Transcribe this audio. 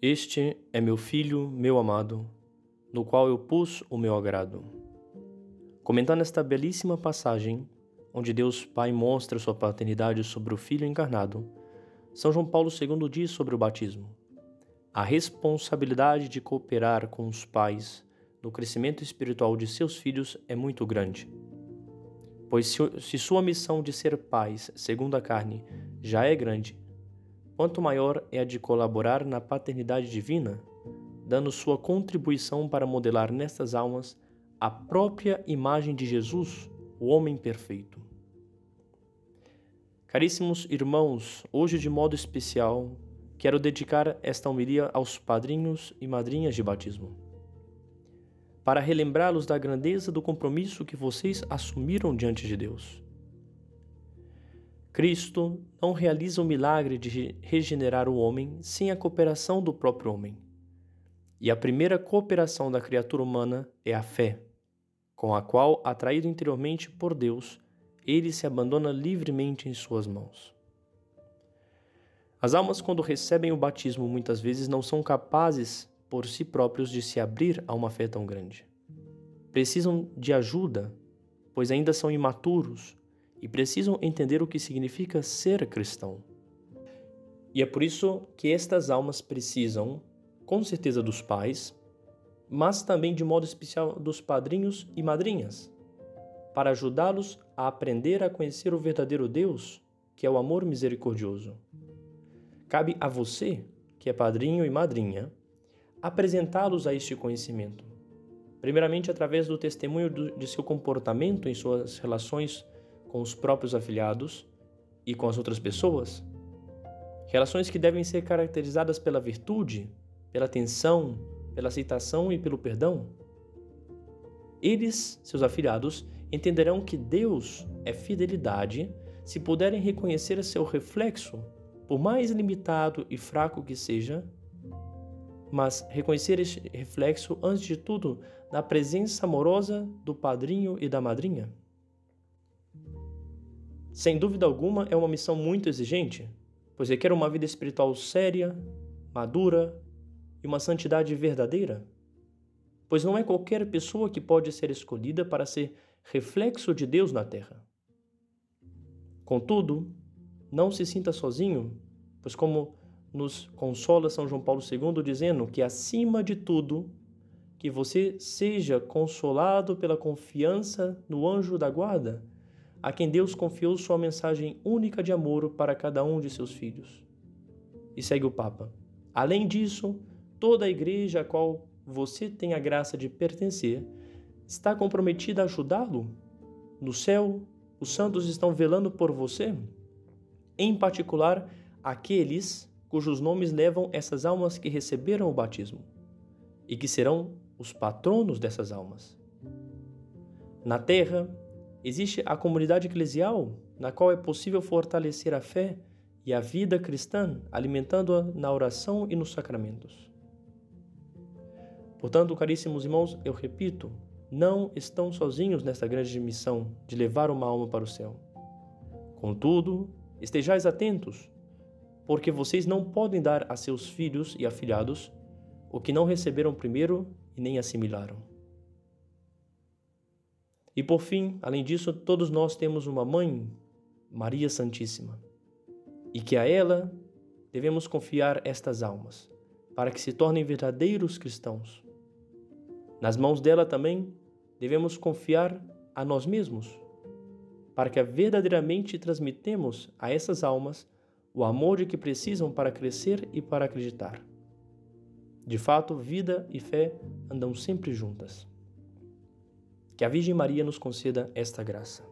Este é meu filho, meu amado, no qual eu pus o meu agrado. Comentando esta belíssima passagem, onde Deus Pai mostra sua paternidade sobre o Filho encarnado, São João Paulo II diz sobre o batismo: a responsabilidade de cooperar com os pais no crescimento espiritual de seus filhos é muito grande. Pois se sua missão de ser pais, segundo a carne, já é grande, quanto maior é a de colaborar na paternidade divina, dando sua contribuição para modelar nestas almas a própria imagem de Jesus, o homem perfeito. Caríssimos irmãos, hoje de modo especial, quero dedicar esta homilia aos padrinhos e madrinhas de batismo, para relembrá-los da grandeza do compromisso que vocês assumiram diante de Deus Cristo não realiza o milagre de regenerar o homem sem a cooperação do próprio homem. E a primeira cooperação da criatura humana é a fé, com a qual, atraído interiormente por Deus, ele se abandona livremente em suas mãos. As almas, quando recebem o batismo, muitas vezes não são capazes por si próprios de se abrir a uma fé tão grande. Precisam de ajuda, pois ainda são imaturos e precisam entender o que significa ser cristão. E é por isso que estas almas precisam, com certeza, dos pais, mas também de modo especial dos padrinhos e madrinhas, para ajudá-los a aprender a conhecer o verdadeiro Deus, que é o amor misericordioso. Cabe a você, que é padrinho e madrinha, apresentá-los a este conhecimento. Primeiramente, através do testemunho de seu comportamento em suas relações com os próprios afiliados e com as outras pessoas. Relações que devem ser caracterizadas pela virtude, pela atenção, pela aceitação e pelo perdão. Eles, seus afiliados, entenderão que Deus é fidelidade se puderem reconhecer seu reflexo, por mais limitado e fraco que seja, mas reconhecer esse reflexo, antes de tudo, na presença amorosa do padrinho e da madrinha. Sem dúvida alguma, é uma missão muito exigente, pois requer uma vida espiritual séria, madura e uma santidade verdadeira. Pois não é qualquer pessoa que pode ser escolhida para ser reflexo de Deus na terra. Contudo, não se sinta sozinho, pois, como nos consola São João Paulo II, dizendo que, acima de tudo, que você seja consolado pela confiança no anjo da guarda a quem Deus confiou sua mensagem única de amor para cada um de seus filhos. E segue o Papa. Além disso, toda a igreja a qual você tem a graça de pertencer está comprometida a ajudá-lo. No céu, os santos estão velando por você, em particular aqueles cujos nomes levam essas almas que receberam o batismo e que serão os patronos dessas almas. Na terra, Existe a comunidade eclesial, na qual é possível fortalecer a fé e a vida cristã, alimentando-a na oração e nos sacramentos. Portanto, caríssimos irmãos, eu repito, não estão sozinhos nesta grande missão de levar uma alma para o céu. Contudo, estejais atentos, porque vocês não podem dar a seus filhos e afilhados o que não receberam primeiro e nem assimilaram. E por fim, além disso, todos nós temos uma mãe, Maria Santíssima, e que a ela devemos confiar estas almas, para que se tornem verdadeiros cristãos. Nas mãos dela também devemos confiar a nós mesmos, para que verdadeiramente transmitemos a essas almas o amor de que precisam para crescer e para acreditar. De fato, vida e fé andam sempre juntas. Que a Virgem Maria nos conceda esta graça.